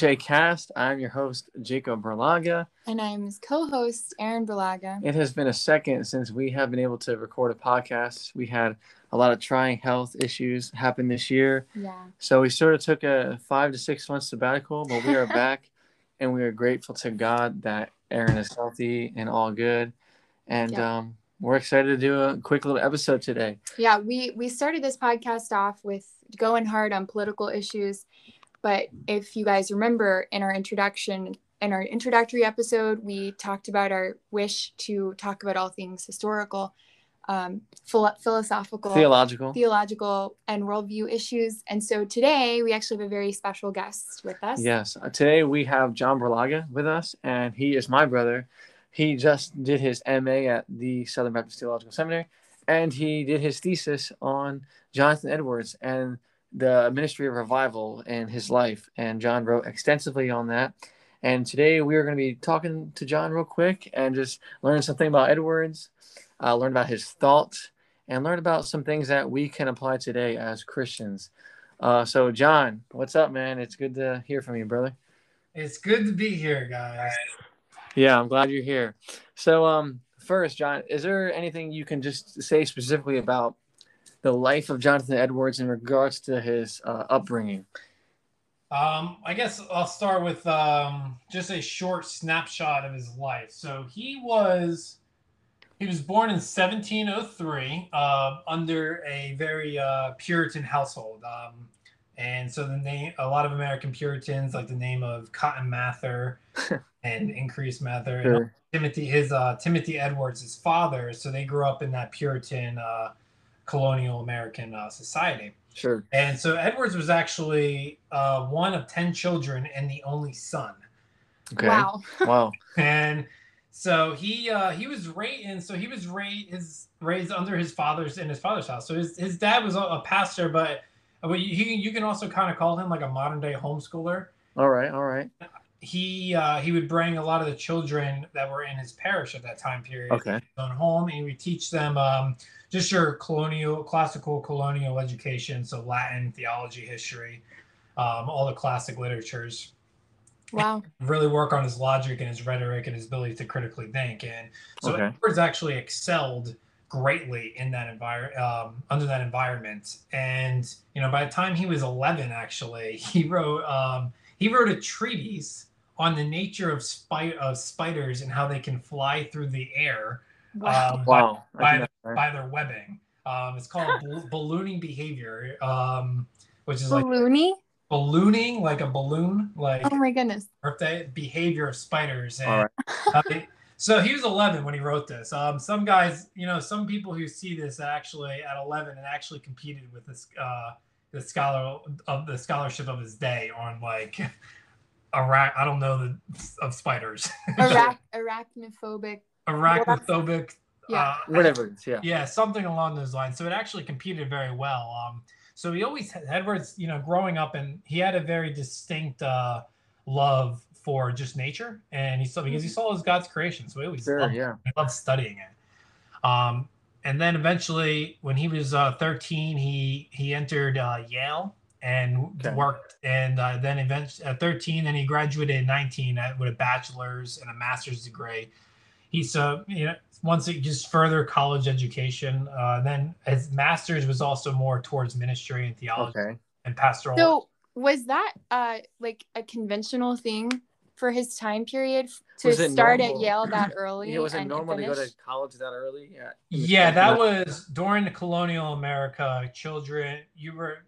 BJ Cast. I'm your host, Jacob Berlaga. And I'm his co host, Aaron Berlaga. It has been a second since we have been able to record a podcast. We had a lot of trying health issues happen this year. Yeah. So we sort of took a five to six month sabbatical, but we are back and we are grateful to God that Aaron is healthy and all good. And Yeah. um, we're excited to do a quick little episode today. Yeah, we we started this podcast off with going hard on political issues, but if you guys remember in our introduction in our introductory episode, we talked about our wish to talk about all things historical, um, philo- philosophical, Theological. theological, and worldview issues. And so today we actually have a very special guest with us. Yes. Uh, Today we have John Berlaga with us, and he is my brother. He just did his MA at the Southern Baptist Theological Seminary, and he did his thesis on Jonathan Edwards and the ministry of revival in his life. And John wrote extensively on that. And today we are going to be talking to John real quick and just learn something about Edwards, uh, learn about his thoughts, and learn about some things that we can apply today as Christians. Uh, so, John, what's up, man? It's good to hear from you, brother. It's good to be here, guys. Yeah, I'm glad you're here. So, um, first, John, is there anything you can just say specifically about the life of Jonathan Edwards in regards to his uh, upbringing? Um, I guess I'll start with um, just a short snapshot of his life. So he was he was born in 1703 uh, under a very uh, Puritan household, um, and so the name a lot of American Puritans like the name of Cotton Mather and Increase Mather and Timothy his uh, Timothy Edwards his father. So they grew up in that Puritan uh, colonial American uh, society. Sure. And so Edwards was actually uh, one of 10 children and the only son. Okay. Wow. Wow. And so he uh, he was raised and so he was raised his raised under his father's in his father's house. So his, his dad was a, a pastor, but he, you can also kind of call him like a modern day homeschooler. All right. All right. He uh, he would bring a lot of the children that were in his parish at that time period Okay. his own home and he would teach them um, just your colonial classical colonial education so latin theology history um, all the classic literatures Wow. really work on his logic and his rhetoric and his ability to critically think and so Okay. edwards actually excelled greatly in that environment um, under that environment and you know by the time he was 11 actually he wrote um, he wrote a treatise on the nature of, spi- of spiders and how they can fly through the air Wow. um, Wow. By, by, that's right. by their webbing. Um, it's called bal- ballooning behavior, um, which is like Balloony? ballooning, like a balloon, like Oh my goodness. birthday behavior of spiders. And All right. uh, so he was 11 when he wrote this. Um, some guys, you know, some people who see this actually at 11 and actually competed with this, uh, the scholar of the scholarship of his day on like, Iraq, I don't know the of spiders, Arach- arachnophobic. arachnophobic. Yeah. uh, Whatever. Yeah. yeah something along those lines so it actually competed very well um so he always had edwards you know growing up and he had a very distinct uh love for just nature and he saw because he saw as god's creation so he always Sure. loved, Yeah. he loved studying it um and then eventually when he was uh 13 he he entered uh yale and Okay. worked and uh, then eventually at 13 and he graduated at 19 at, with a bachelor's and a master's degree he's uh you know once it just further college education uh then his master's was also more towards ministry and theology Okay. and pastoral So was that uh like a conventional thing for his time period to start normal- at Yale that early? Yeah, was it and normal to go to college that early? Yeah. yeah that was during the colonial america children you were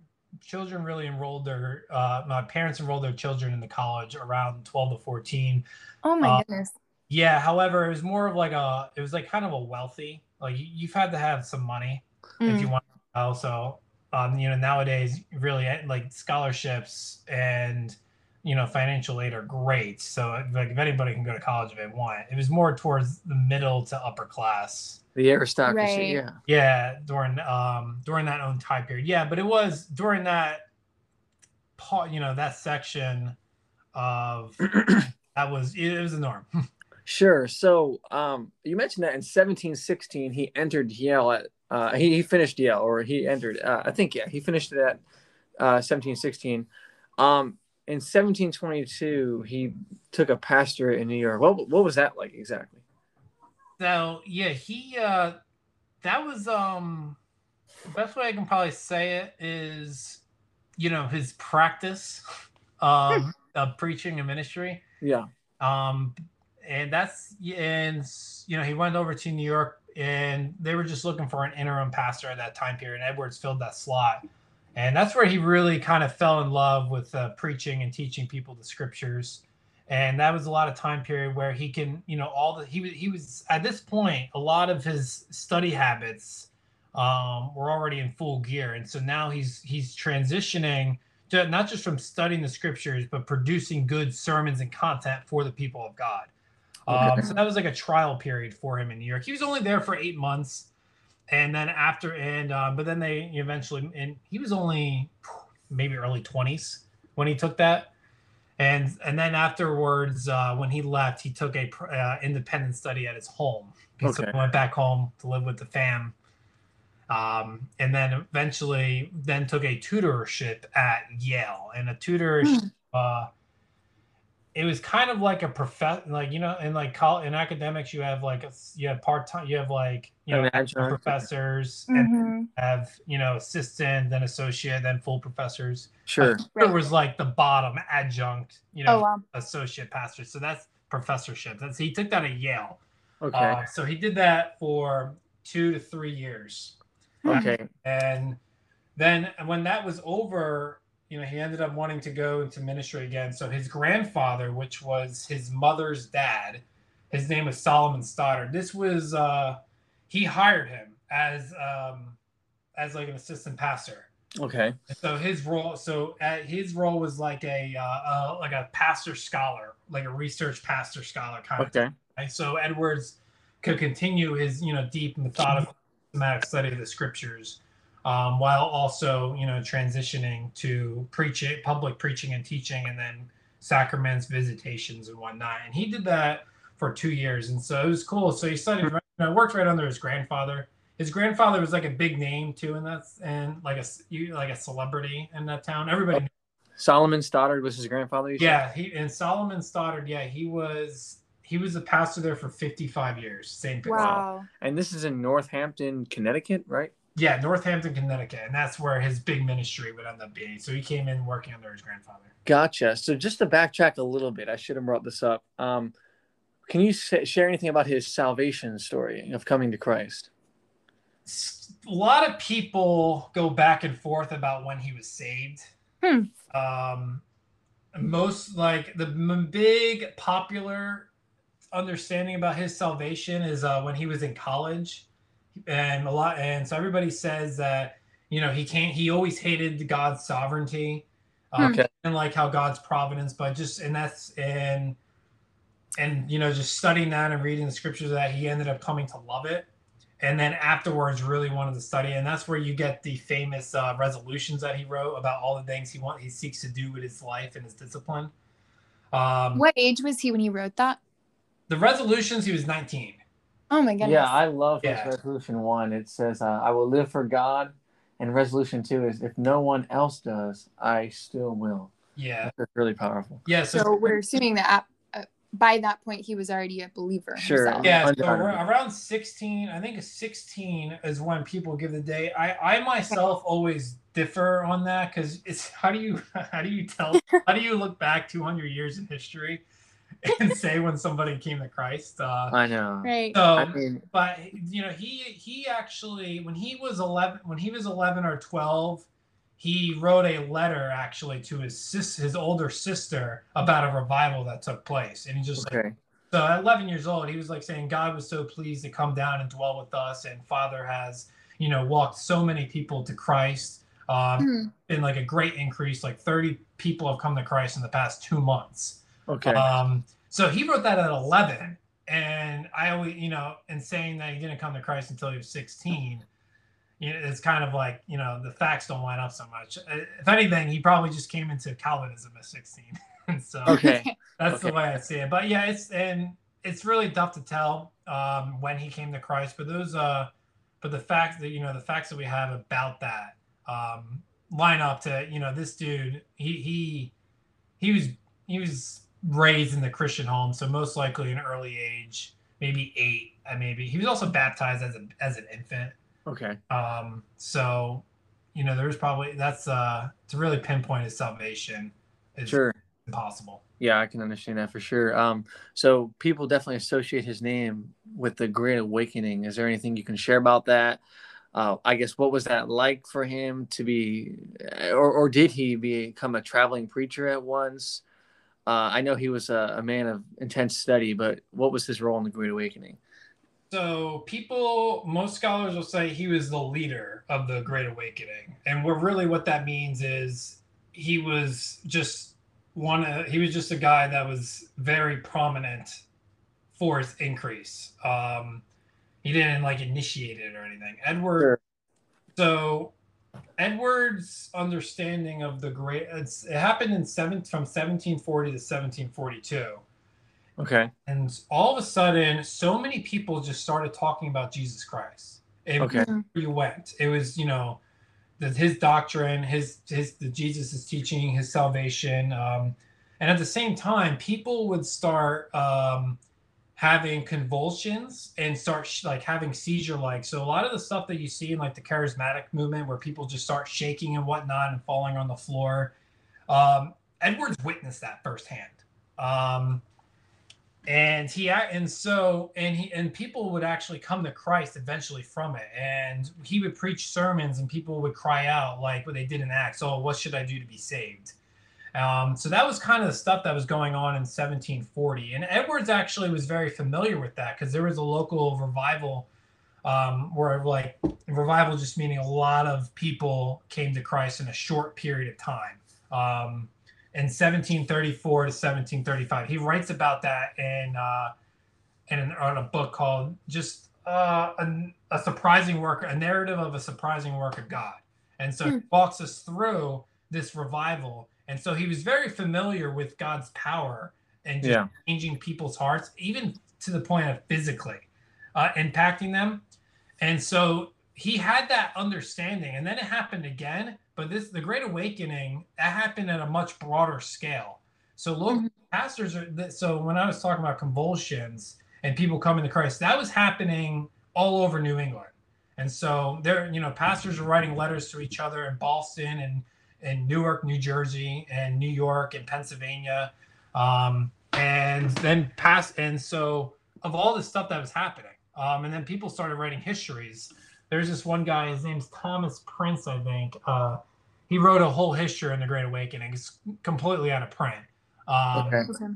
children really enrolled their uh my parents enrolled their children in the college around 12 to 14 Oh my uh, goodness. yeah however it was more of like a it was like kind of a wealthy like you, you've had to have some money if Mm. you want to also um you know nowadays really eh, like scholarships and you know financial aid are great so like if anybody can go to college if they want it was more towards the middle to upper class The aristocracy. Right. Yeah. yeah during um during that own time period yeah but it was during that part you know that section of that was it was the norm Sure. So, um, you mentioned that in 1716 he entered Yale at uh, he, he finished Yale or he entered uh, I think yeah he finished it at uh, 1716. Um, in 1722 he took a pastorate in New York. What what was that like exactly? So yeah, he uh that was um the best way I can probably say it is you know his practice um of preaching and ministry. Yeah. Um and that's and you know he went over to New York and they were just looking for an interim pastor at that time period. And Edwards filled that slot. And that's where he really kind of fell in love with uh, preaching and teaching people the scriptures. And that was a lot of time period where he can, you know, all the he was he was at this point a lot of his study habits um, were already in full gear, and so now he's he's transitioning to not just from studying the scriptures, but producing good sermons and content for the people of God. Um, so that was like a trial period for him in New York. He was only there for eight months, and then after and uh, but then they eventually and he was only maybe early twenties when he took that, and and then afterwards uh, when he left, he took a uh, independent study at his home. And So Okay. he went back home to live with the fam. Um, and then eventually then took a tutorship at Yale and a tutorship uh, it was kind of like a prof like you know in like col in academics you have like a, you have part-time you have like you know An adjunct. professors and Mhm. have you know assistant then associate then full professors Sure. it was like the bottom adjunct you know Oh wow. associate pastor so that's professorship that's he took that at yale Okay. uh, so he did that for two to three years okay. and then when that was over, you know, he ended up wanting to go into ministry again. So his grandfather, which was his mother's dad, his name was Solomon Stoddard. This was uh he hired him as um as like an assistant pastor. Okay. So his role so uh, his role was like a uh, uh like a pastor scholar, like a research pastor scholar kind of Okay. Right? So Edwards could continue his, you know, deep methodical systematic study of the scriptures, um, while also, you know, transitioning to preaching, public preaching and teaching, and then sacraments, visitations, and whatnot. And he did that for two years, and so it was cool. So he studied, right, you know, worked right under his grandfather. His grandfather was like a big name too, and that's and like a you- like a celebrity in that town. Everybody Solomon Stoddard was his grandfather. you said? yeah, he and Solomon Stoddard. Yeah, he was he was a pastor there for 55 years. St. Peter. Wow. And this is in Northampton, Connecticut, right? Yeah, Northampton, Connecticut, and that's where his big ministry would end up being. So he came in working under his grandfather. Gotcha. So just to backtrack a little bit, I should have brought this up. Um, can you sa- share anything about his salvation story of coming to Christ? A lot of people go back and forth about when he was saved. Hmm. Um, most like the m- big popular understanding about his salvation is uh, when he was in college, and a lot, and so everybody says that you know he can't. He always hated God's sovereignty. Um, Okay. and like how God's providence, but just and that's and and you know just studying that and reading the scriptures that he ended up coming to love it and then afterwards really wanted to study and that's where you get the famous uh, resolutions that he wrote about all the things he want he seeks to do with his life and his discipline um What age was he when he wrote that? the resolutions he was 19 Oh my goodness. Yeah, I love his Yeah. resolution one. It says, uh, "I will live for God," and resolution two is, "If no one else does, I still will." yeah That's really powerful. yeah so, so we're assuming that at, uh, by that point he was already a believer Sure. himself. yeah so around 16 i think 16 is when people give the day i i myself always differ on that because it's how do you how do you tell how do you look back 200 years in history and say when somebody came to christ uh I know. Right. so I mean, but you know he he actually when he was 11 when he was 11 or 12 he wrote a letter actually to his sis his older sister about a revival that took place and he just like, so at 11 years old, he was like saying, God was so pleased to come down and dwell with us, and Father has, you know, walked so many people to Christ. Um, Mhm. been like a great increase, like 30 people have come to Christ in the past two months. Okay. Um, so he wrote that at 11, and I always, you know, and saying that he didn't come to Christ until he was 16. You know, it's kind of like you know the facts don't line up so much. Uh, If anything, he probably just came into Calvinism at 16, and so okay. that's Okay. the way I see it. But yeah, it's and it's really tough to tell um, when he came to Christ. But those, uh, but the facts that you know, the facts that we have about that um, line up to you know this dude. He he he was he was raised in the Christian home, so most likely an early age, maybe eight, maybe. He was also baptized as a as an infant. Okay. Um, so you know, there's probably that's uh to really pinpoint his salvation is Sure. impossible. Yeah, I can understand that for sure. Um, so people definitely associate his name with the Great Awakening. Is there anything you can share about that? Uh, I guess what was that like for him to be, or, or did he become a traveling preacher at once? Uh, I know he was a, a man of intense study, but what was his role in the Great Awakening? So people, most scholars will say he was the leader of the Great Awakening, and what really what that means is he was just one. uh, He was just a guy that was very prominent for his increase. Um, he didn't like initiate it or anything. Edward. Sure. So Edward's understanding of the great it's, it happened in seven from 1740 to 1742. Okay. And all of a sudden, so many people just started talking about Jesus Christ. Okay. Mhm. you went, it was you know, the, his doctrine, his his the Jesus is teaching, his salvation, um, and at the same time, people would start um, having convulsions and start sh- like having seizure like. So a lot of the stuff that you see in like the charismatic movement, where people just start shaking and whatnot and falling on the floor, um, Edwards witnessed that firsthand. Um, and he and so and he and people would actually come to Christ eventually from it. And he would preach sermons, and people would cry out like what they did in Acts. Oh, what should I do to be saved? Um, so that was kind of the stuff that was going on in 1740. And Edwards actually was very familiar with that because there was a local revival um, where, like, revival just meaning a lot of people came to Christ in a short period of time. Um, in 1734 to 1735, he writes about that in uh, in, an, in a book called just uh, a, a surprising work, a narrative of a surprising work of God. And so he walks us through this revival. And so he was very familiar with God's power and just Yeah. changing people's hearts, even to the point of physically uh, impacting them. And so he had that understanding. And then it happened again. But this, the Great Awakening, that happened at a much broader scale. So local Mhm. pastors are, so when I was talking about convulsions and people coming to Christ, that was happening all over New England. And so there, you know, pastors are writing letters to each other in Boston and in Newark, New Jersey, and New York and Pennsylvania. Um, and then pass and so of all the stuff that was happening. Um, and then people started writing histories. There's this one guy, his name's Thomas Prince, I think. Uh, he wrote a whole history in the Great Awakening. It's completely out of print. Um, Okay. Okay.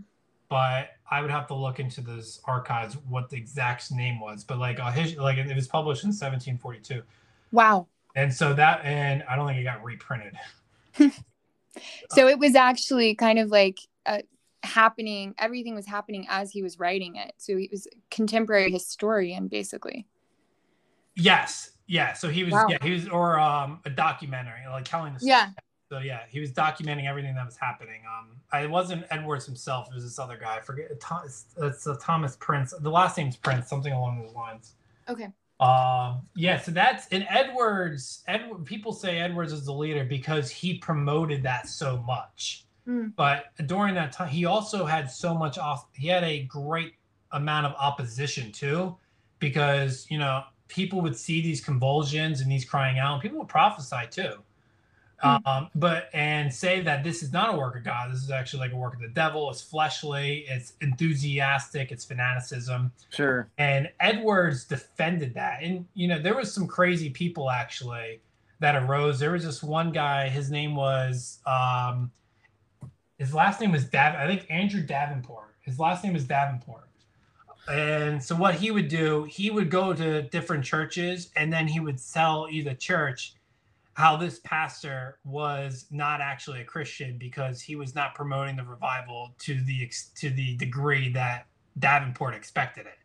but I would have to look into those archives what the exact name was. But like a his, like it was published in 1742, Wow. and so that and I don't think it got reprinted. So it was actually kind of like uh, happening. Everything was happening as he was writing it. So he was a contemporary historian, basically. Yes, yeah. So he was Wow. yeah he was or um a documentary like telling the story. Yeah. So yeah, he was documenting everything that was happening. Um, I it wasn't Edwards himself; it was this other guy. I forget. It's, it's uh, Thomas Prince. The last name's Prince, something along those lines. Okay. Um, yeah, so that's in Edwards. Edward people say Edwards is the leader because he promoted that so much. Mm. But during that time, he also had so much off. He had a great amount of opposition too, because you know people would see these convulsions and these crying out. And people would prophesy too. Mm. Um, but and say that this is not a work of God. This is actually like a work of the devil. It's fleshly. It's enthusiastic. It's fanaticism Sure. and Edwards defended that. And you know, there was some crazy people actually that arose. There was this one guy. His name was um, his last name was Dav. I think Andrew Davenport. His last name is Davenport. And so what he would do, he would go to different churches, and then he would sell either church how this pastor was not actually a Christian because he was not promoting the revival to the to the degree that Davenport expected it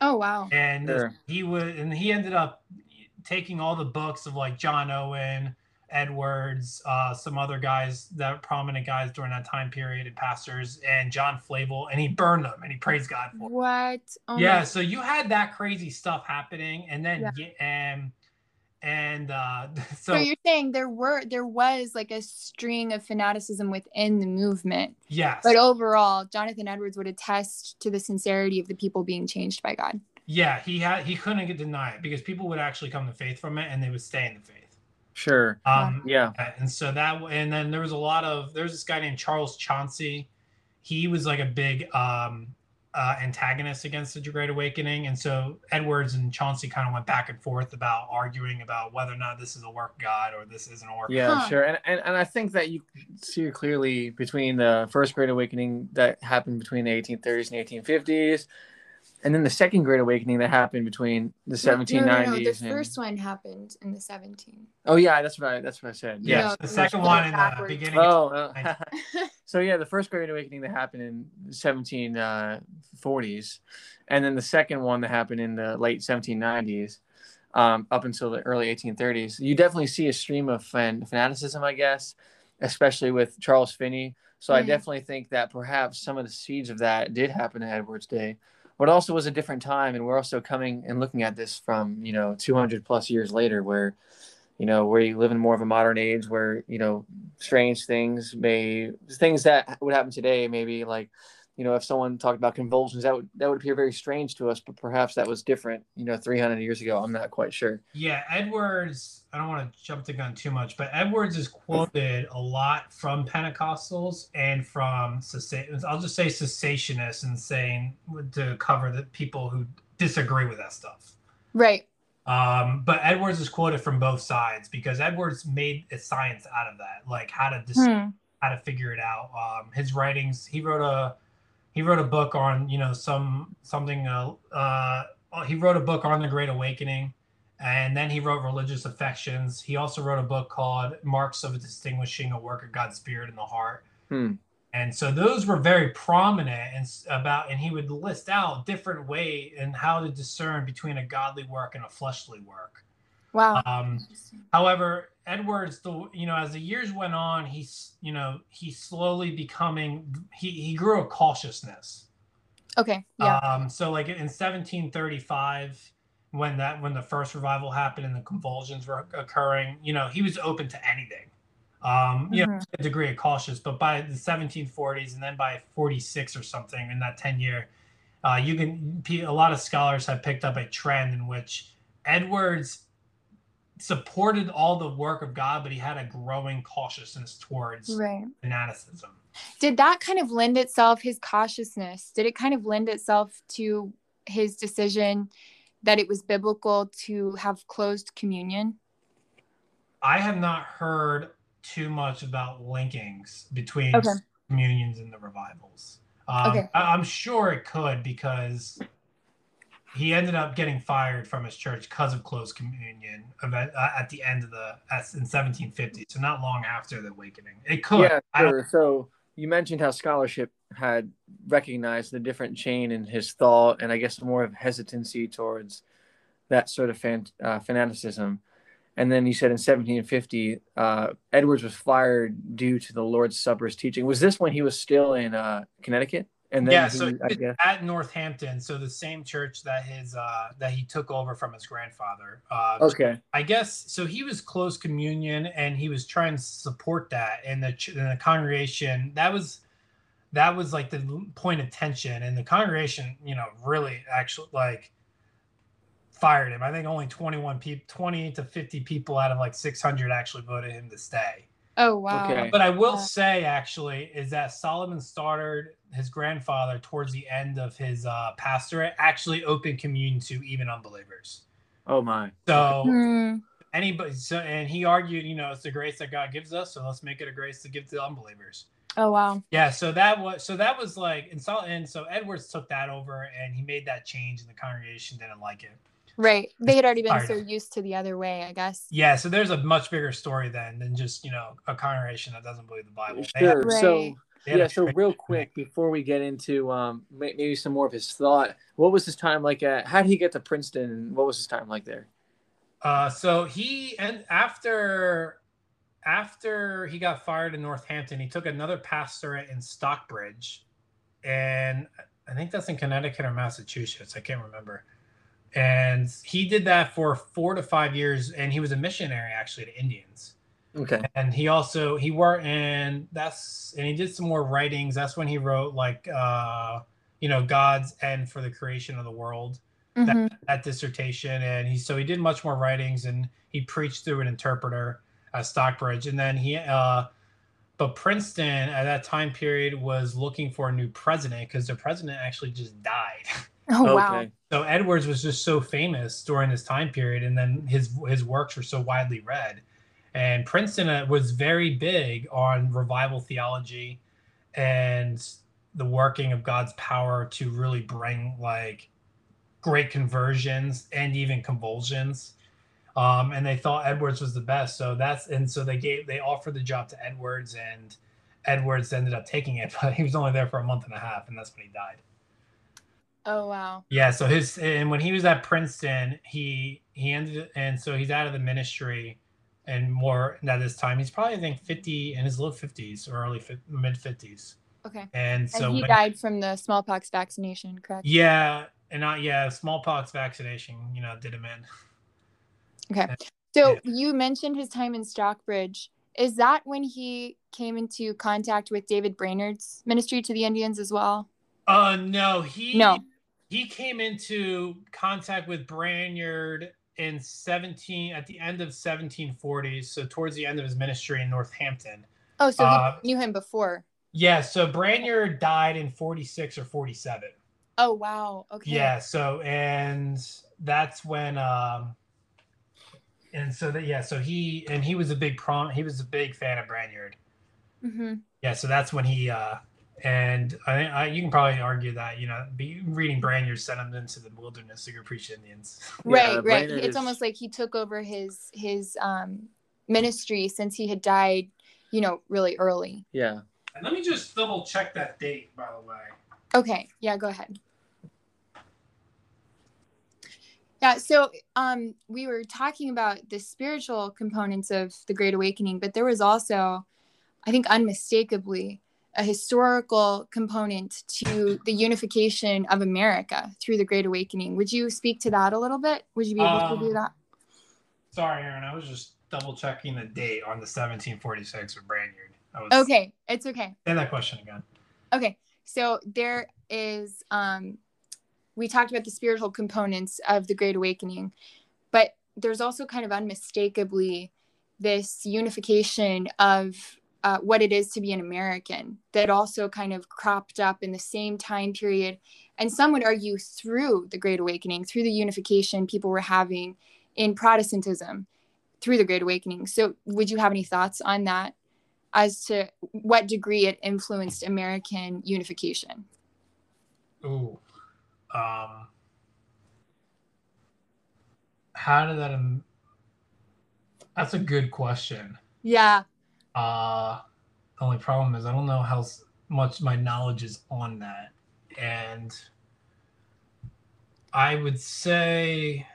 Oh wow. and Sure. he was, and he ended up taking all the books of like john owen edwards uh, some other guys that were prominent guys during that time period and pastors and john flavel and he burned them and he praised god for. What? Oh my- yeah so you had that crazy stuff happening and then Yeah. ye- and and uh, So, so you're saying there were there was like a string of fanaticism within the movement, yes, but overall, Jonathan Edwards would attest to the sincerity of the people being changed by God. yeah, he had he couldn't get deny it because people would actually come to faith from it, and they would stay in the faith. Sure. Um, Yeah. and so that and then there was a lot of there's this guy named Charles Chauncy. He was like a big um, uh, antagonist against the Great Awakening, and so Edwards and Chauncy kind of went back and forth about arguing about whether or not this is a work God or this isn't a work. Yeah, Huh. sure. And, and and I think that you see clearly between the first Great Awakening that happened between the 1830s and 1850s, and then the second Great Awakening that happened between the 1790s. No, no, no. The and- first one happened in the 17. Oh yeah, that's what I, that's what I said. Yeah, No, the second one in the beginning. Oh, uh, so yeah, the first Great Awakening that happened in the 1740s, and then the second one that happened in the late 1790s, um, up until the early 1830s. You definitely see a stream of fan- fanaticism, I guess, especially with Charles Finney. So I Mhm. definitely think that perhaps some of the seeds of that did happen in Edward's day, but also was a different time, and we're also coming and looking at this from you know 200 plus years later, where you know we live in more of a modern age where you know strange things may things that would happen today maybe like you know if someone talked about convulsions that would that would appear very strange to us but perhaps that was different you know 300 years ago i'm not quite sure Yeah, Edwards. I don't want to jump the gun too much, but Edwards is quoted a lot from Pentecostals and from cessa- I'll just say cessationists and saying to cover the people who disagree with that stuff. right. Um, but Edwards is quoted from both sides because Edwards made a science out of that, like how to dis- Hmm. how to figure it out. Um, his writings, he wrote a he wrote a book on you know some something. Uh, uh, he wrote a book on the Great Awakening, and then he wrote Religious Affections. He also wrote a book called Marks of Distinguishing a Work of God's Spirit in the Heart. Hmm. And so those were very prominent and about, and he would list out different way and how to discern between a godly work and a fleshly work. Wow. Um, However, Edwards, the you know, as the years went on, he's you know he's slowly becoming he he grew a cautiousness. Okay. Yeah. Um, so like in 1735, when that when the first revival happened and the convulsions were occurring, you know, he was open to anything. Um, you know, Mhm. a degree of cautious, but by the 1740s and then by 46 or something in that 10 year, uh, you can a lot of scholars have picked up a trend in which Edwards supported all the work of God, but he had a growing cautiousness towards Right. fanaticism. Did that kind of lend itself his cautiousness? Did it kind of lend itself to his decision that it was biblical to have closed communion? I have not heard too much about linkings between Okay. communions and the revivals. Um, Okay. I, I'm sure it could because he ended up getting fired from his church because of close communion event, uh, at the end of the in 1750. So not long after the awakening, it could. yeah sure. so you mentioned how scholarship had recognized the different chain in his thought and i guess more of hesitancy towards that sort of fan, uh, fanaticism and then you said in 1750 uh, edwards was fired due to the lord's supper's teaching was this when he was still in uh, connecticut and then yeah. he, So at Northampton, so the same church that his uh, that he took over from his grandfather. Uh, okay I guess so. He was close communion, and he was trying to support that in the the congregation. That was that was like the point of tension, and the congregation, you know, really actually like fired him. I think only twenty one people, twenty to fifty people out of like six hundred actually voted him to stay. Oh wow. Okay. But I will say actually is that Solomon Stoddard, his grandfather, towards the end of his uh, pastorate, actually opened communion to even unbelievers. oh my So Hmm. anybody so and he argued you know it's the grace that god gives us so let's make it a grace to give to unbelievers Oh wow. yeah so that was so that was like and so and so edwards took that over and he made that change and the congregation didn't like it Right. They had already been so used to the other way, I guess. yeah so there's a much bigger story then than just you know a congregation that doesn't believe the bible They sure had- so Right. they yeah so real quick before we get into um maybe some more of his thought what was his time like at how did he get to princeton and what was his time like there uh so he and after after he got fired in northampton he took another pastorate in stockbridge and i think that's in connecticut or massachusetts i can't remember and he did that for four to five years, and he was a missionary actually to Indians. Okay. And he also he worked and that's and he did some more writings. That's when he wrote like uh you know God's end for the creation of the world. Mhm. That dissertation, and he so he did much more writings, and he preached through an interpreter at Stockbridge, and then he uh but Princeton at that time period was looking for a new president because the president actually just died. Oh wow. Okay. So Edwards was just so famous during this time period, and then his his works were so widely read. And Princeton uh, was very big on revival theology and the working of God's power to really bring like great conversions and even convulsions. Um, and they thought Edwards was the best, so that's and so they gave they offered the job to Edwards, and Edwards ended up taking it, but he was only there for a month and a half, and that's when he died. Oh wow. Yeah, so his and when he was at Princeton, he he ended and so he's out of the ministry and more at this time. He's probably I think 50 in his low 50s or early mid 50s. Okay. And so and he when- died from the smallpox vaccination, correct? yeah, and not yeah, smallpox vaccination, you know, did him in. Okay. So Yeah. you mentioned his time in Stockbridge. Is that when he came into contact with David Brainerd's ministry to the Indians as well? Uh no, he No. He came into contact with Brainerd in 17 at the end of 1740s, so towards the end of his ministry in Northampton. Oh, so Uh, he knew him before. Yeah, so Brainerd died in 46 or 47. Oh wow. Okay. Yeah, so and that's when um and so that yeah, so he and he was a big prom he was a big fan of Brainerd. Mm-hmm. Yeah, so that's when he uh and I, I you can probably argue that you know be reading Brainerd sent him into the wilderness to go preach to Indians. Right, Yeah, right. Brainerd It's is- almost like he took over his his um ministry since he had died, you know, really early. Yeah. And let me just double check that date, by the way. Okay. Yeah, go ahead. Yeah, so um we were talking about the spiritual components of the Great Awakening, but there was also, I think unmistakably, a historical component to the unification of America through the Great Awakening. Would you speak to that a little bit? Would you be able to do Um, that? Sorry, Aaron, I was just double checking the date on the 1746 with Brainerd. Okay, it's okay. Say that question again. Okay, so there is, um, we talked about the spiritual components of the Great Awakening, but there's also kind of unmistakably this unification of uh, what it is to be an American that also kind of cropped up in the same time period. And some would argue through the Great Awakening, through the unification people were having in Protestantism through the Great Awakening. So, would you have any thoughts on that? as to what degree it influenced American unification. Ooh. Um, how did that? Um, that's a good question. Yeah. Uh, the only problem is I don't know how much my knowledge is on that, and I would say,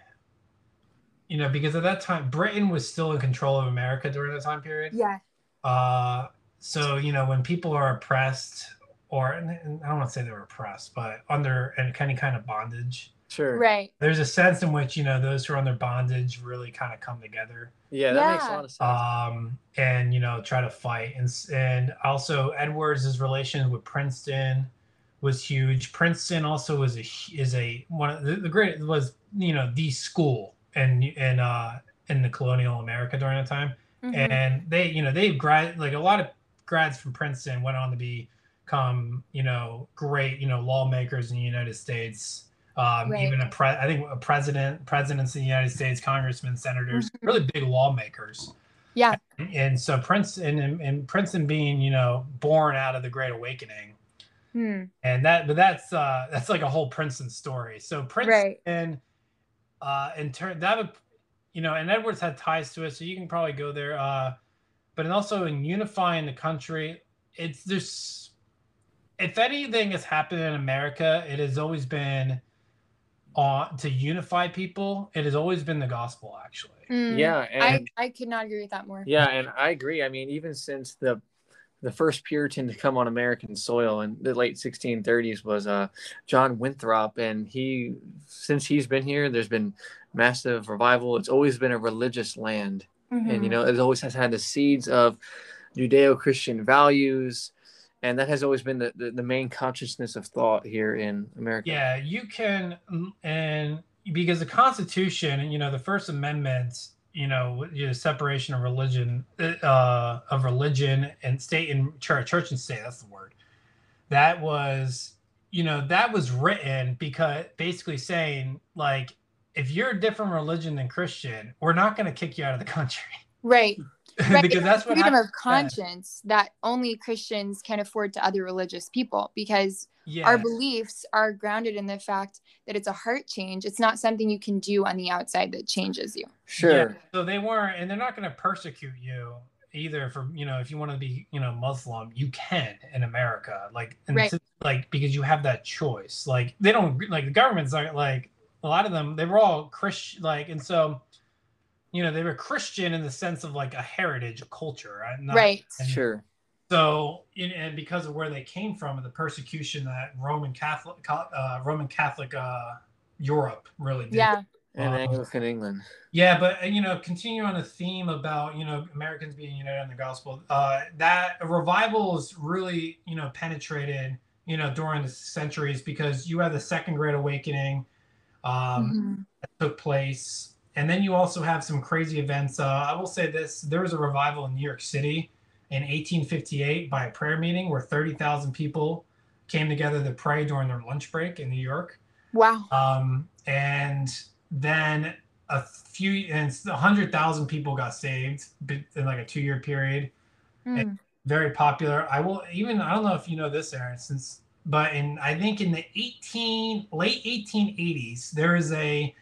you know, because at that time Britain was still in control of America during that time period. Yeah. Uh, so you know when people are oppressed, or and I don't want to say they're oppressed, but under any kind of bondage, Sure. Right. there's a sense in which you know those who are under bondage really kind of come together Yeah, that makes a Yeah. lot of sense. um, and you know try to fight and and also Edwards' relation with Princeton was huge. Princeton also was a is a one of the, the great was you know the school in in uh in the colonial America during that time Mhm. and they you know they grad like a lot of grads from Princeton went on to become you know great you know lawmakers in the United States. Um, Right. Even a pre- I think a president, presidents in the United States, congressmen, senators, Mhm. really big lawmakers. Yeah. And so Princeton and, and Princeton being you know born out of the Great Awakening, Hmm. and that but that's uh that's like a whole Princeton story. So Princeton, uh, in turn that would you know, and Edwards had ties to it, so you can probably go there. Uh, but also in unifying the country, it's there's if anything has happened in America, it has always been on to unify people. It has always been the gospel, actually. Mm. yeah, I, I could not agree with that more. yeah, and I agree. I mean, even since the the first Puritan to come on American soil in the late 1630s was uh, John Winthrop, and he since he's been here, there's been massive revival. It's always been a religious land, Mm-hmm. and you know it always has had the seeds of Judeo-Christian values, and that has always been the, the, the main consciousness of thought here in America. Yeah, you can, mm, and because the Constitution, you know, the First Amendment, you know, you know separation of religion, uh, of religion and state and church, church and state. That's the word. That was, you know, that was written because basically saying like, if you're a different religion than Christian, we're not going to kick you out of the country. Right. Right. because that's what freedom happened of conscience that only Christians can afford to other religious people because Yeah. our beliefs are grounded in the fact that it's a heart change. It's not something you can do on the outside that changes you. Sure. Yeah, so they weren't, and they're not going to persecute you either. For you know, if you want to be, you know, Muslim, you can in America, like, and Right. so- like because you have that choice. Like they don't like the government's not like a lot of them. They were all Christian, like, and so, you know, they were Christian in the sense of like a heritage, a culture, right? Not- right. and Sure. So, in, and because of where they came from, and the persecution that Roman Catholic, uh, Roman Catholic uh, Europe really did. Yeah. And Um, Anglican England. Yeah, but uh, you know, continue on the theme about you know Americans being united in the gospel. Uh, that revival is really you know penetrated you know during the centuries because you have the Second Great Awakening um, Mhm. that took place, and then you also have some crazy events. Uh, I will say this: there was a revival in New York City in 1858 by a prayer meeting where 30,000 people came together to pray during their lunch break in New York. Wow. Um, and then a few and a hundred thousand people got saved in like a two year period. Mm. Very popular. I will even I don't know if you know this, Aaron, since but in I think in the 18 late 1880s there is a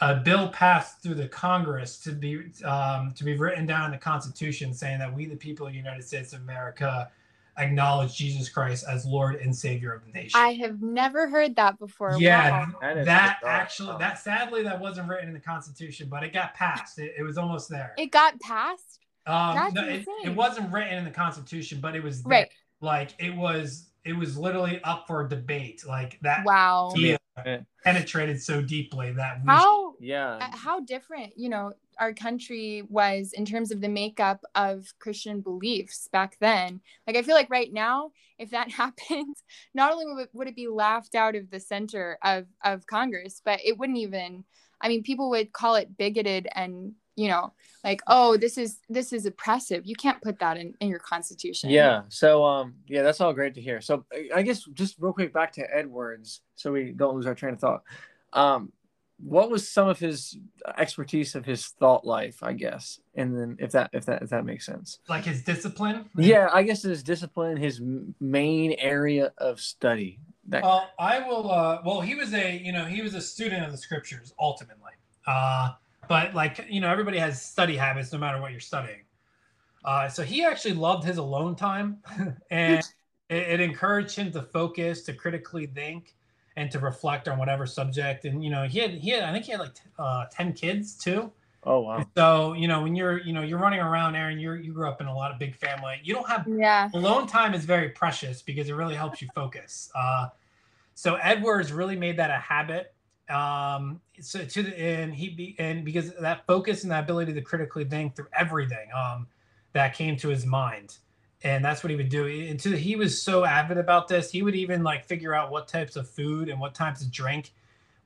a bill passed through the Congress to be um, to be written down in the Constitution saying that we the people of the United States of America acknowledge Jesus Christ as Lord and Savior of the nation. I have never heard that before. Yeah, Wow. That is that bizarre. actually that sadly that wasn't written in the constitution but it got passed it, it was almost there It got passed. um that's no, it, insane. it wasn't written in the constitution but it was there. Right. like it was it was literally up for debate like that Wow. idea Yeah. penetrated so deeply that we How Yeah. uh, how different you know our country was in terms of the makeup of christian beliefs back then like i feel like right now if that happened not only would it, be laughed out of the center of of congress but it wouldn't even i mean people would call it bigoted and you know like oh this is this is oppressive you can't put that in in your constitution Yeah. So um yeah, that's all great to hear. So I- I guess just real quick back to Edwards, so we don't lose our train of thought. Um, what was some of his expertise of his thought life? I guess, and then if that if that if that makes sense. like his discipline Yeah, I guess his discipline, his main area of study. That well i will uh well he was a you know he was a student of the scriptures ultimately uh but like you know everybody has study habits no matter what you're studying uh so he actually loved his alone time and it, it encouraged him to focus to critically think and to reflect on whatever subject and you know he had he had i think he had like uh 10 kids too oh wow. so you know when you're you know you're running around aaron you're you grew up in a lot of big family you don't have yeah alone time is very precious because it really helps you focus. Uh, so Edwards really made that a habit. Um, so to the and he be and because of that focus and that ability to critically think through everything um, that came to his mind, and that's what he would do. And to he was so avid about this, he would even like figure out what types of food and what types of drink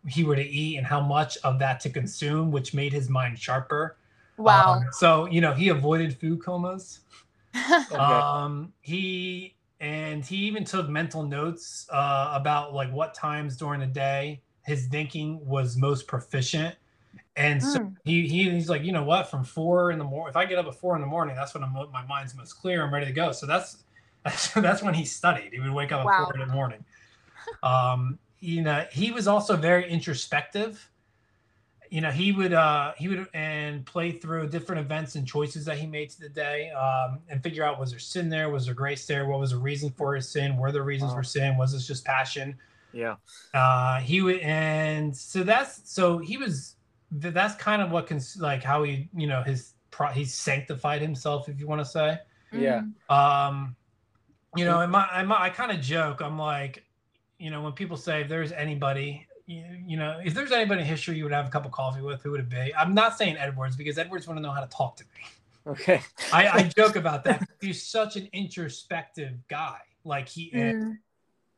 he were to eat and how much of that to consume, which made his mind sharper. wow Um, so you know he avoided food comas. Okay. Um, he and he even took mental notes uh, about like what times during the day his thinking was most proficient. And so Mm. he, he he's like, you know what? From four in the morning, if I get up at four in the morning, that's when I'm, my mind's most clear. I'm ready to go. So that's that's that's when he studied. He would wake up Wow. at four in the morning. Um, you know, he was also very introspective you know he would uh he would and play through different events and choices that he made to the day um and figure out was there sin there was there grace there what was the reason for his sin were there reasons Wow. for sin was this just passion Yeah. uh he would and so that's so he was th- that's kind of what cons like how he you know his pro he sanctified himself if you want to say Yeah. Um, you know, and my, I, I kind of joke. I'm like, you know, when people say if there's anybody, you, you know, if there's anybody in history you would have a cup of coffee with, who would it be? I'm not saying Edwards because Edwards want to know how to talk to me. Okay. I, I joke about that. He's such an introspective guy. Like he is. Mm.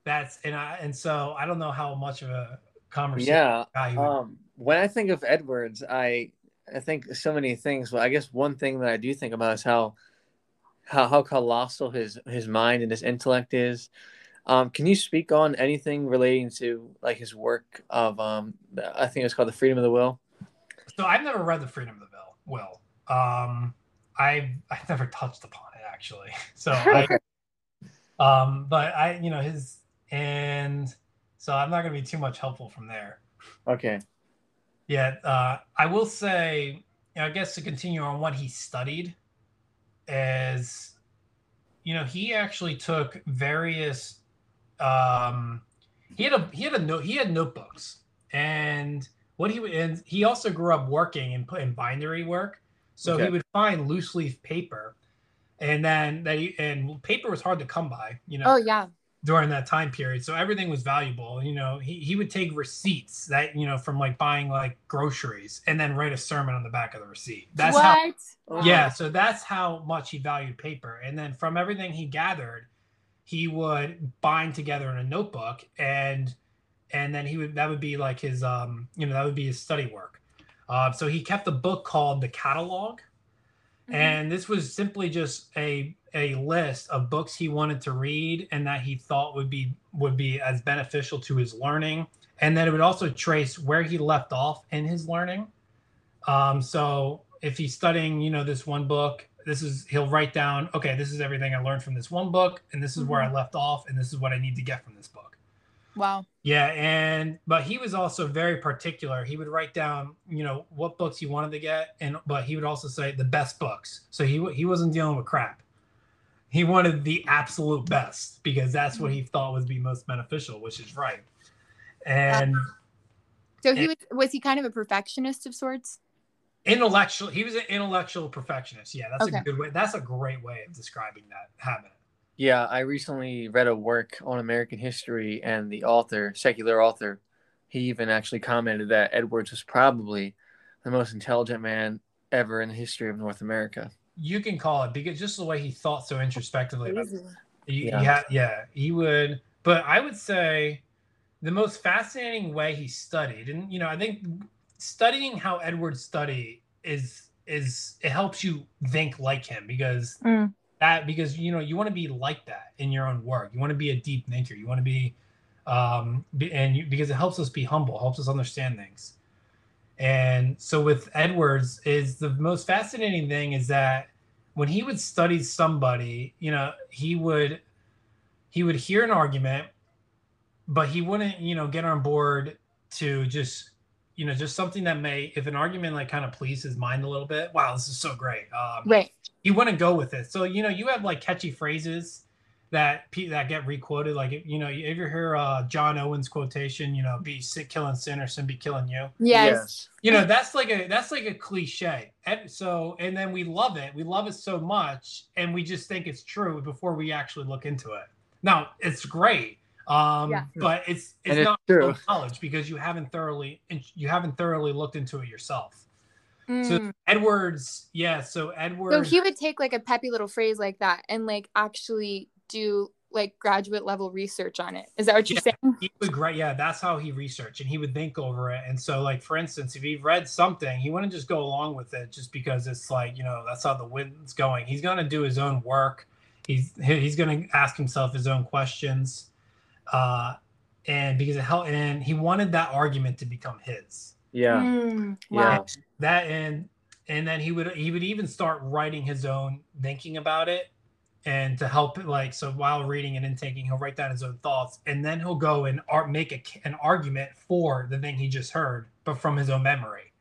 That's and I and so I don't know how much of a conversation. Yeah. guy he would- Um, when I think of Edwards, I I think so many things. But I guess one thing that I do think about is how how how colossal his his mind and his intellect is. Um, can you speak on anything relating to like his work of um, I think it's called the Freedom of the Will. So I've never read the Freedom of the Bill. Will. Um, I've I've never touched upon it actually. So I, um, but I you know his and so I'm not gonna be too much helpful from there. Okay. Yeah, uh, I will say, you know, I guess to continue on what he studied, is, you know, he actually took various. Um, he had a he had a note he had notebooks, and what he would and he also grew up working in in bindery work, so Okay. he would find loose leaf paper, and then that he, and paper was hard to come by, you know Oh yeah. During that time period. So everything was valuable. You know, he, he would take receipts that, you know, from like buying like groceries and then write a sermon on the back of the receipt. That's how what? yeah, so that's how much he valued paper. And then from everything he gathered, he would bind together in a notebook and and then he would that would be like his um you know that would be his study work. Uh, so he kept a book called the catalog Mhm. and this was simply just a a list of books he wanted to read and that he thought would be would be as beneficial to his learning and then it would also trace where he left off in his learning um, so if he's studying you know this one book this is he'll write down okay this is everything i learned from this one book and this is where i left off and this is what i need to get from this book Wow. yeah, and but he was also very particular. He would write down, you know, what books he wanted to get, and but he would also say the best books. So he he wasn't dealing with crap. He wanted the absolute best because that's what he thought would be most beneficial, which is right. And So he was was he kind of a perfectionist of sorts? intellectual, he was an intellectual perfectionist. Yeah, that's Okay. a good way. That's a great way of describing that habit. Yeah, I recently read a work on American history, and the author, secular author, he even actually commented that Edwards was probably the most intelligent man ever in the history of North America. You can call it because just the way he thought so introspectively about Crazy. He, Yeah. yeah. yeah, he would. But I would say the most fascinating way he studied, and you know, I think studying how Edwards study is is it helps you think like him because Mm. that because you know you want to be like that in your own work. You want to be a deep thinker. You want to be, um, be, and you, because it helps us be humble, helps us understand things. And so with Edwards, is the most fascinating thing is that when he would study somebody, you know, he would he would hear an argument, but he wouldn't, you know, get on board to just, you know, just something that may, if an argument like kind of please his mind a little bit. Wow, this is so great. Um, Right. he wouldn't go with it. So you know, you have like catchy phrases that pe- that get requoted. Like you know, if you ever hear uh, John Owen's quotation? You know, be sick killing sin or sin be killing you. Yes. You know, that's like a that's like a cliche. And so and then we love it. We love it so much, and we just think it's true before we actually look into it. Now it's great. Um, Yeah. but it's it's And it's not true. full knowledge because you haven't thoroughly you haven't thoroughly looked into it yourself. So Mm. Edwards, yeah. So Edwards. So he would take like a peppy little phrase like that and like actually do like graduate level research on it. Is that what you're Yeah. saying? he would great yeah that's how he researched and he would think over it and so like for instance if he read something he wouldn't just go along with it just because it's like you know that's how the wind's going he's going to do his own work he's he's going to ask himself his own questions uh and because it helped and he wanted that argument to become his Yeah. Mm, Yeah. wow. that and and then he would he would even start writing his own thinking about it and to help like so while reading and intaking he'll write down his own thoughts and then he'll go and art make a, an argument for the thing he just heard but from his own memory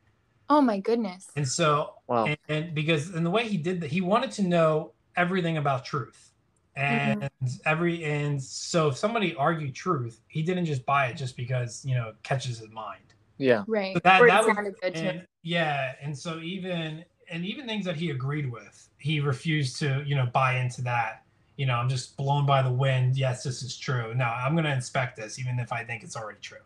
Oh my goodness. and so Wow. and, and because in the way he did that he wanted to know everything about truth mm-hmm. and every and so if somebody argued truth he didn't just buy it just because you know it catches his mind Yeah. Right. So that- that was- good and yeah and so even and even things that he agreed with he refused to you know buy into that you know i'm just blown by the wind yes this is true no i'm going to inspect this even if i think it's already true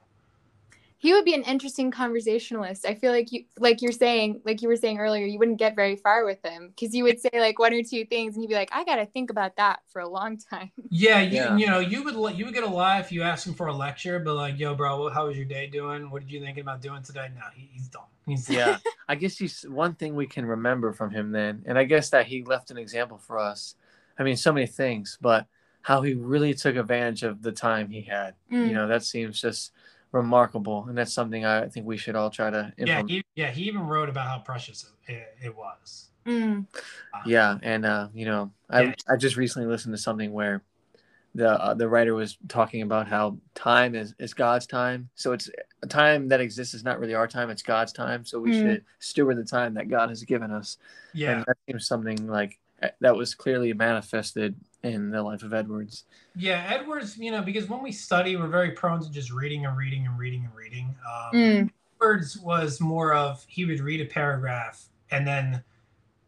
he would be an interesting conversationalist. I feel like you like you're saying, like you were saying earlier, you wouldn't get very far with him because you would say like one or two things and he'd be like, I gotta think about that for a long time. Yeah, you, yeah. you know, you would you would get a lie if you asked him for a lecture, but like, yo, bro, how was your day doing? What did you thinking about doing today? No, he, he's done. He's yeah. I guess he's one thing we can remember from him then, and I guess that he left an example for us. I mean, so many things, but how he really took advantage of the time he had. Mm. You know, that seems just remarkable, and that's something I think we should all try to implement. Yeah, he, yeah, he even wrote about how precious it, it was. Mm. Uh, yeah, and uh, you know, I yeah. I just recently listened to something where the uh, the writer was talking about how time is is God's time. So it's a time that exists is not really our time; it's God's time. So we mm. should steward the time that God has given us. Yeah, and that seems something like eh, that was clearly manifested in the life of Edwards. Yeah, Edwards, you know, because when we study, we're very prone to just reading and reading and reading and reading. Um, mm. Edwards was more of he would read a paragraph and then,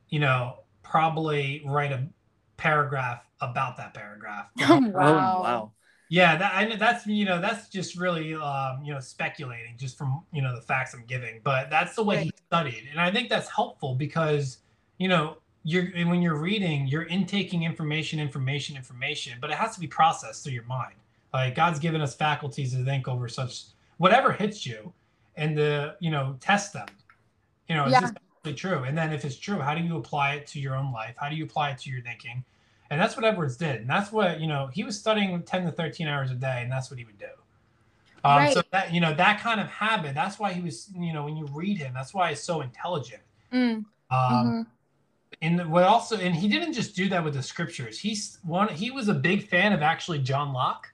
you know, probably write a paragraph about that paragraph. Oh, wow. Oh, wow. Yeah, that I that's you know that's just really um, you know speculating just from you know the facts I'm giving, but that's the way right. he studied, and I think that's helpful because you know you're when you're reading, you're intaking information, information, information, but it has to be processed through your mind. Like God's given us faculties to think over such whatever hits you, and the you know test them. You know, yeah. is this actually true? And then if it's true, how do you apply it to your own life? How do you apply it to your thinking? And that's what Edwards did, and that's what you know. He was studying ten to thirteen hours a day, and that's what he would do. Um, right. So that you know that kind of habit. That's why he was you know when you read him, that's why he's so intelligent. Mm. Um, mm-hmm and what also and he didn't just do that with the scriptures he's one he was a big fan of actually john locke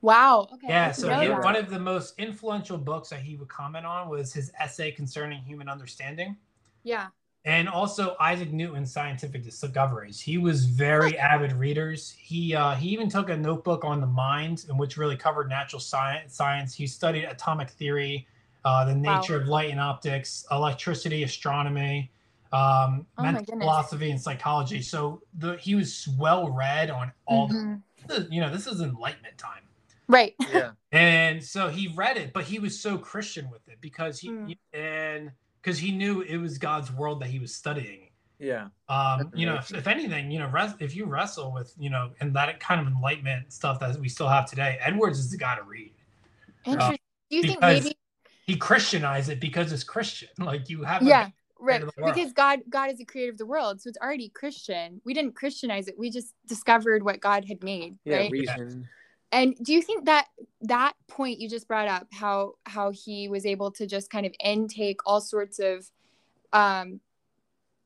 wow okay yeah so he, one of the most influential books that he would comment on was his essay concerning human understanding yeah and also isaac newton's scientific discoveries he was very avid readers he uh, he even took a notebook on the mind in which really covered natural science science he studied atomic theory uh, the nature wow. of light and optics electricity astronomy um, oh mental philosophy and psychology. So the he was well read on all. Mm-hmm. The, you know, this is enlightenment time. Right. Yeah. and so he read it, but he was so Christian with it because he mm. and because he knew it was God's world that he was studying. Yeah. Um, you know, if, if, anything, you know, res- if you wrestle with, you know, and that kind of enlightenment stuff that we still have today, Edwards is the guy to read. Interesting. Uh, Do you think maybe he Christianized it because it's Christian? Like you have, yeah right because god god is the creator of the world so it's already christian we didn't christianize it we just discovered what god had made yeah, right reason. And do you think that that point you just brought up how how he was able to just kind of intake all sorts of um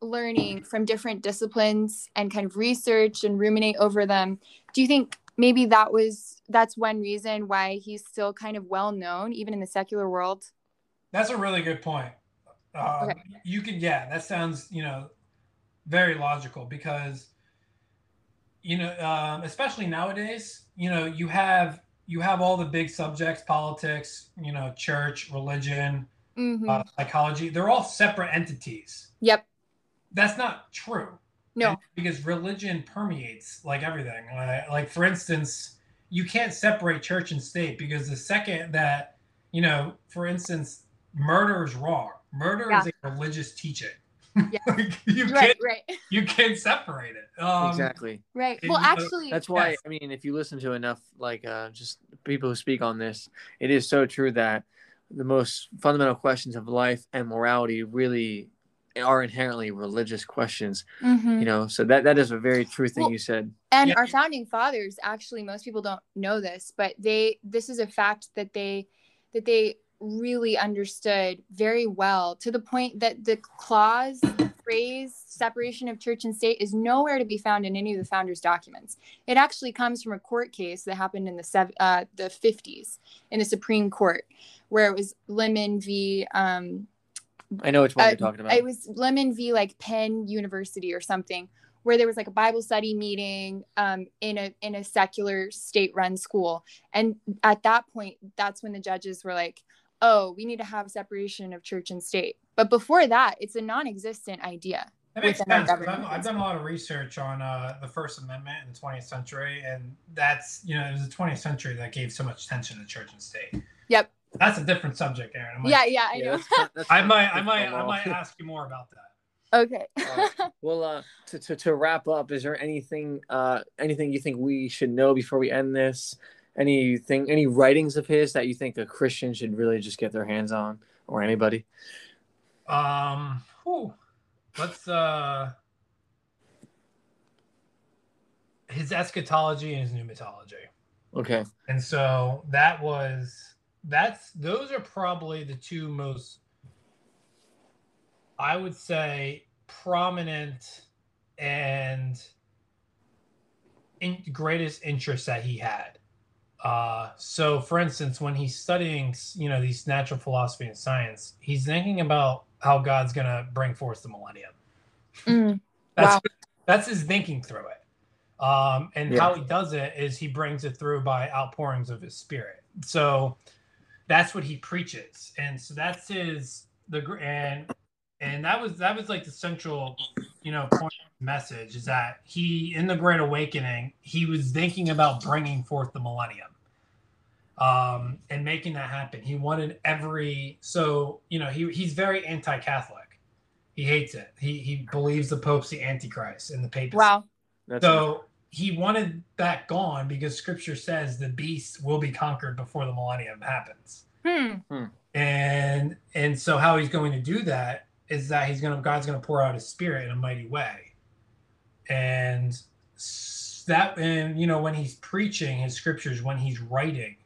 learning from different disciplines and kind of research and ruminate over them do you think maybe that was that's one reason why he's still kind of well known even in the secular world that's a really good point um, okay. You can, yeah, that sounds, you know, very logical because, you know, um, especially nowadays, you know, you have you have all the big subjects, politics, you know, church, religion, mm-hmm. uh, psychology. They're all separate entities. Yep. That's not true. No, and because religion permeates like everything. Like, like for instance, you can't separate church and state because the second that, you know, for instance, murder is wrong Murder yeah. is a religious teaching. Yeah. you right, can't right. you can't separate it. Um, exactly. Right. Well, actually, that's why yes. I mean, if you listen to enough like uh, just people who speak on this, it is so true that the most fundamental questions of life and morality really are inherently religious questions mm-hmm. you know so that that is a very true thing well, you said and yeah. our founding fathers actually most people don't know this but they this is a fact that they that they really understood very well to the point that the clause the phrase separation of church and state is nowhere to be found in any of the founders documents. It actually comes from a court case that happened in the sev- uh, the 50s in the supreme court where it was lemon v um, i know which one uh, you're talking about. it was lemon v like penn university or something where there was like a Bible study meeting um, in a in a secular state run school, and at that point, that's when the judges were like, oh, we need to have separation of church and state. But before that, it's a non existent idea. That makes within our sense. 'cause government. I've, I've done a lot of research on uh, the First Amendment in the 20th century, and that's you know it was the 20th century that gave so much attention to church and state. Yep. That's a different subject, Aaron. I might, Yeah, yeah, I Yeah, know. that's- that's I might, I might, I might ask you more about that. okay. Uh, well, uh, to, to, to wrap up, is there anything uh, anything you think we should know before we end this? Anything, any writings of his that you think a Christian should really just get their hands on, or anybody? Um, whew. let's uh, his eschatology and his pneumatology. Okay. And so that was that's those are probably the two most I would say prominent and in greatest interests that he had. Uh, so for instance, when he's studying, you know, these natural philosophy and science, he's thinking about how God's going to bring forth the millennium. Mm, That's Wow. that's his thinking through it. Um, and Yeah. how he does it is he brings it through by outpourings of his spirit. So that's what he preaches, and so that's his the gr- and and that was that was like the central, you know, point message is that he in the Great Awakening he was thinking about bringing forth the millennium, um, and making that happen. He wanted every so you know he he's very anti-Catholic. He hates it. He he believes the Pope's the Antichrist and the papacy. wow. That's So he wanted that gone because Scripture says the beast will be conquered before the millennium happens. Hmm. And and so how he's going to do that is that he's going to God's going to pour out His Spirit in a mighty way, and s- that and you know when he's preaching his scriptures, when he's writing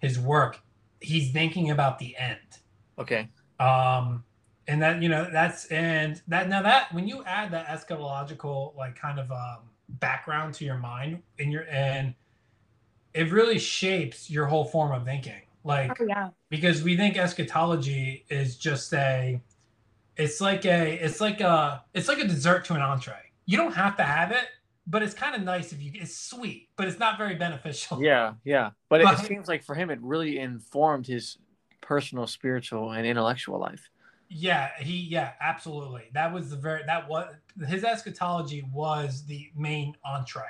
his work, he's thinking about the end okay. um and that you know that's and that now that when you add that eschatological like kind of um background to your mind in your and it really shapes your whole form of thinking like Oh yeah. because we think eschatology is just a it's like a it's like a it's like a dessert to an entree you don't have to have it but it's kind of nice if you it's sweet but it's not very beneficial Yeah, yeah. But it, it seems like for him, it really informed his personal, spiritual, and intellectual life. Yeah, he yeah, absolutely. That was the very that was his eschatology was the main entree.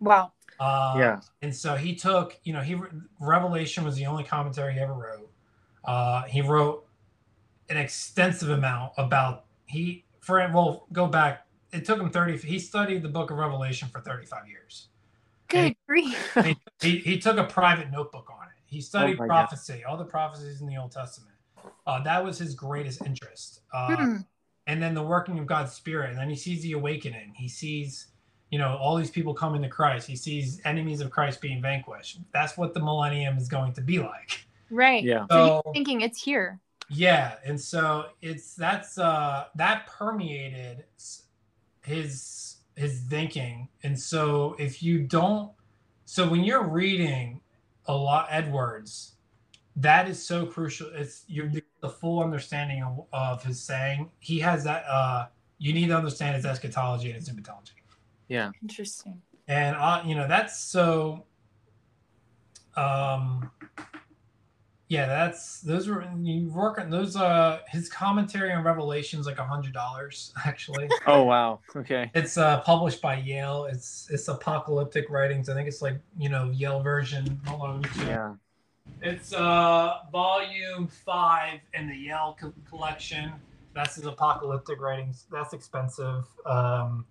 Wow. Uh, yeah. and so he took you know he Revelation was the only commentary he ever wrote. Uh, he wrote an extensive amount about he for it, well go back. It took him thirty. He studied the Book of Revelation for thirty five years. Good grief. he, he, he took a private notebook on it. He studied Oh my God. prophecy, all the prophecies in the Old Testament. Uh, that was his greatest interest. Uh, Hmm. and then the working of God's Spirit. And then he sees the awakening. He sees, you know, all these people coming to Christ. He sees enemies of Christ being vanquished. That's what the millennium is going to be like. Right. Yeah. So So he's thinking it's here. yeah, and so it's that's uh that permeated s- his his thinking. And so if you don't so when you're reading a lot Edwards, that is so crucial. It's you're the full understanding of, of his saying. He has that uh you need to understand his eschatology and his pneumatology. Yeah. Interesting. And uh, you know, that's so um yeah, that's those were you work on those uh his commentary on Revelations like a hundred dollars actually. Oh wow. Okay. it's uh published by Yale. It's it's apocalyptic writings. I think it's like, you know, Yale version. Hold on, let me. Yeah. It's uh volume five in the Yale co- collection. That's his apocalyptic writings. That's expensive. Um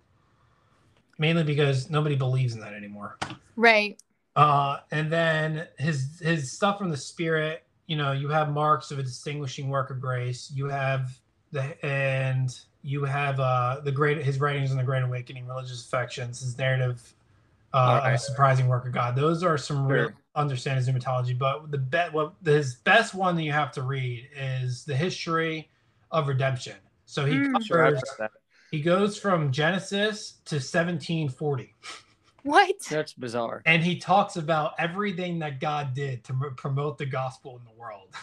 mainly because nobody believes in that anymore. Right. Uh, and then his his stuff from the spirit, you know, you have marks of a distinguishing work of grace. You have the and you have uh the great his writings on the Great Awakening, religious affections, his narrative uh, of a surprising work of God. Those are some real Sure. understand his pneumatology. But the bet what his best one that you have to read is the history of redemption. So he Mm. Covers, read that. he goes from Genesis to 1740 What? That's bizarre. and he talks about everything that God did to m- promote the gospel in the world.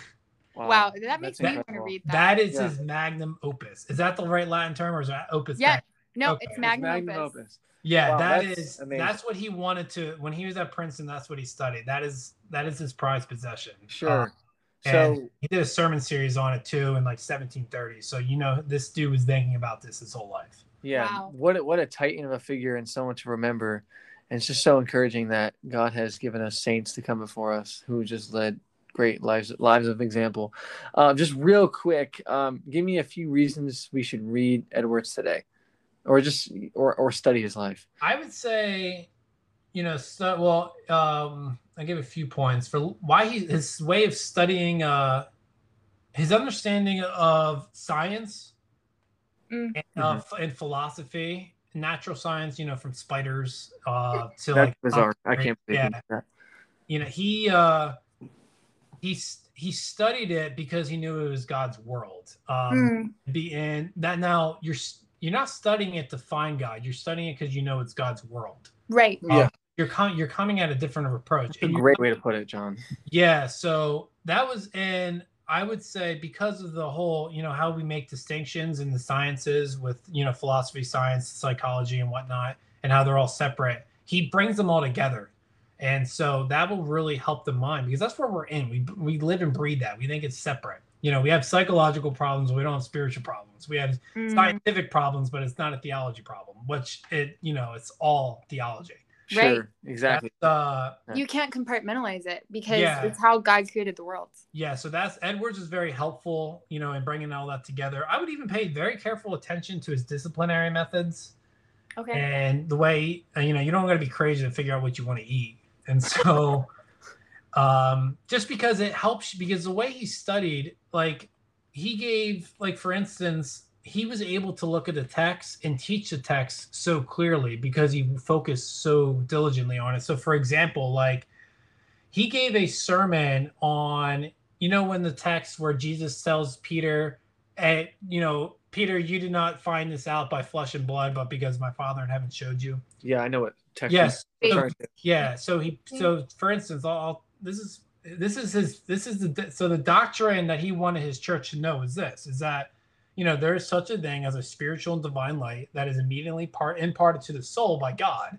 Wow. That makes That's me want to read that. That is Yeah. his magnum opus. Is that the right Latin term, or is that opus? Yeah. magnum? no, Okay. it's It's magnum, Magnum opus. opus. Yeah, Wow, that that's is amazing. that's what he wanted to when he was at Princeton. That's what he studied. That is that is his prized possession. Sure. Uh, so he did a sermon series on it too in like 1730. So you know this dude was thinking about this his whole life. Yeah, Wow. what a, what a titan of a figure and someone to remember. And it's just so encouraging that God has given us saints to come before us who just led great lives lives of example. Uh, just real quick, um, give me a few reasons we should read Edwards today, or just or or study his life. I would say, you know, stu- well, um, I give a few points for why he his way of studying, uh, his understanding of science Mm. and, uh, f- and philosophy, natural science. You know, from spiders uh, to That's like bizarre. I can't believe yeah. that. you know he uh he he studied it because he knew it was god's world um Mm. be and that now you're you're not studying it to find god you're studying it because you know it's god's world Right. Yeah, you're com- you're coming at a different approach that's a great way to put it, John. yeah, so that was and I would say because of the whole, you know, how we make distinctions in the sciences with, you know, philosophy, science, psychology and whatnot, and how they're all separate, he brings them all together. And so that will really help the mind because that's where we're in. We we live and breathe that. We think it's separate. You know, we have psychological problems, we don't have spiritual problems. We have Mm. scientific problems, but it's not a theology problem, which it, you know, it's all theology. Right. Sure, exactly. Uh You can't compartmentalize it because Yeah. it's how God created the world. Yeah, so that's Edwards is very helpful, you know, in bringing all that together. I would even pay very careful attention to his disciplinary methods Okay. and the way uh, you know you don't got to be crazy to figure out what you want to eat, and so um, just because it helps, because the way he studied, like he gave, like for instance, he was able to look at the text and teach the text so clearly because he focused so diligently on it. So, for example, like he gave a sermon on you know when the text where jesus tells peter and you know peter you did not find this out by flesh and blood but because my father in heaven showed you Yeah, I know it. text. Yes. So- yeah so he mm-hmm. so for instance I'll, I'll this is this is his this is the so the doctrine that he wanted his church to know is this is that you know there is such a thing as a spiritual and divine light that is immediately part imparted to the soul by god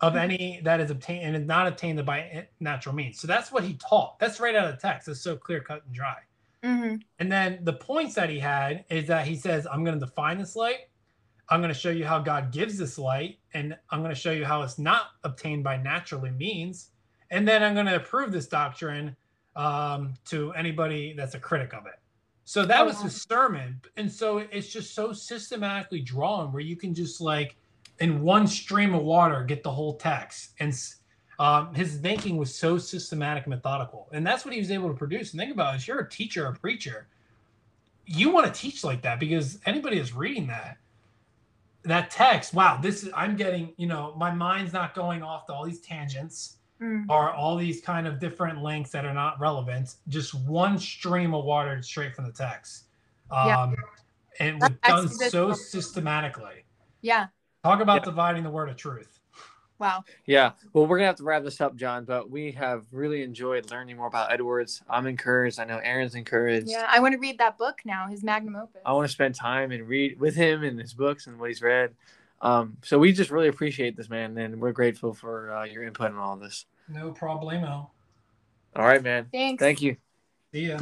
of any that is obtained and is not obtained by natural means so that's what he taught that's right out of the text it's so clear cut and dry hmm and then the points that he had is that he says, I'm going to define this light. I'm going to show you how God gives this light. And I'm going to show you how it's not obtained by naturally means. And then I'm going to approve this doctrine um, to anybody that's a critic of it. So that Oh, was wow. his sermon. And so it's just so systematically drawn where you can just like in one stream of water get the whole text. And um, his thinking was so systematic and methodical. And that's what he was able to produce. And think about it, if you're a teacher or preacher, you want to teach like that because anybody that's reading that, that text, wow, this is, I'm getting, you know, my mind's not going off to all these tangents Mm. or all these kind of different links that are not relevant. Just one stream of water straight from the text. Yeah. Um, and That was done text is- so systematically. Yeah. Talk about Yeah. dividing the word of truth. Wow. Yeah. Well, we're gonna have to wrap this up, John. But we have really enjoyed learning more about Edwards. I'm encouraged. I know Aaron's encouraged. Yeah. I want to read that book now, his magnum opus. I want to spend time and read with him and his books and what he's read. Um, so we just really appreciate this, man, and we're grateful for uh, your input on all this. No problemo. All right, man. Thanks. Thank you. See ya.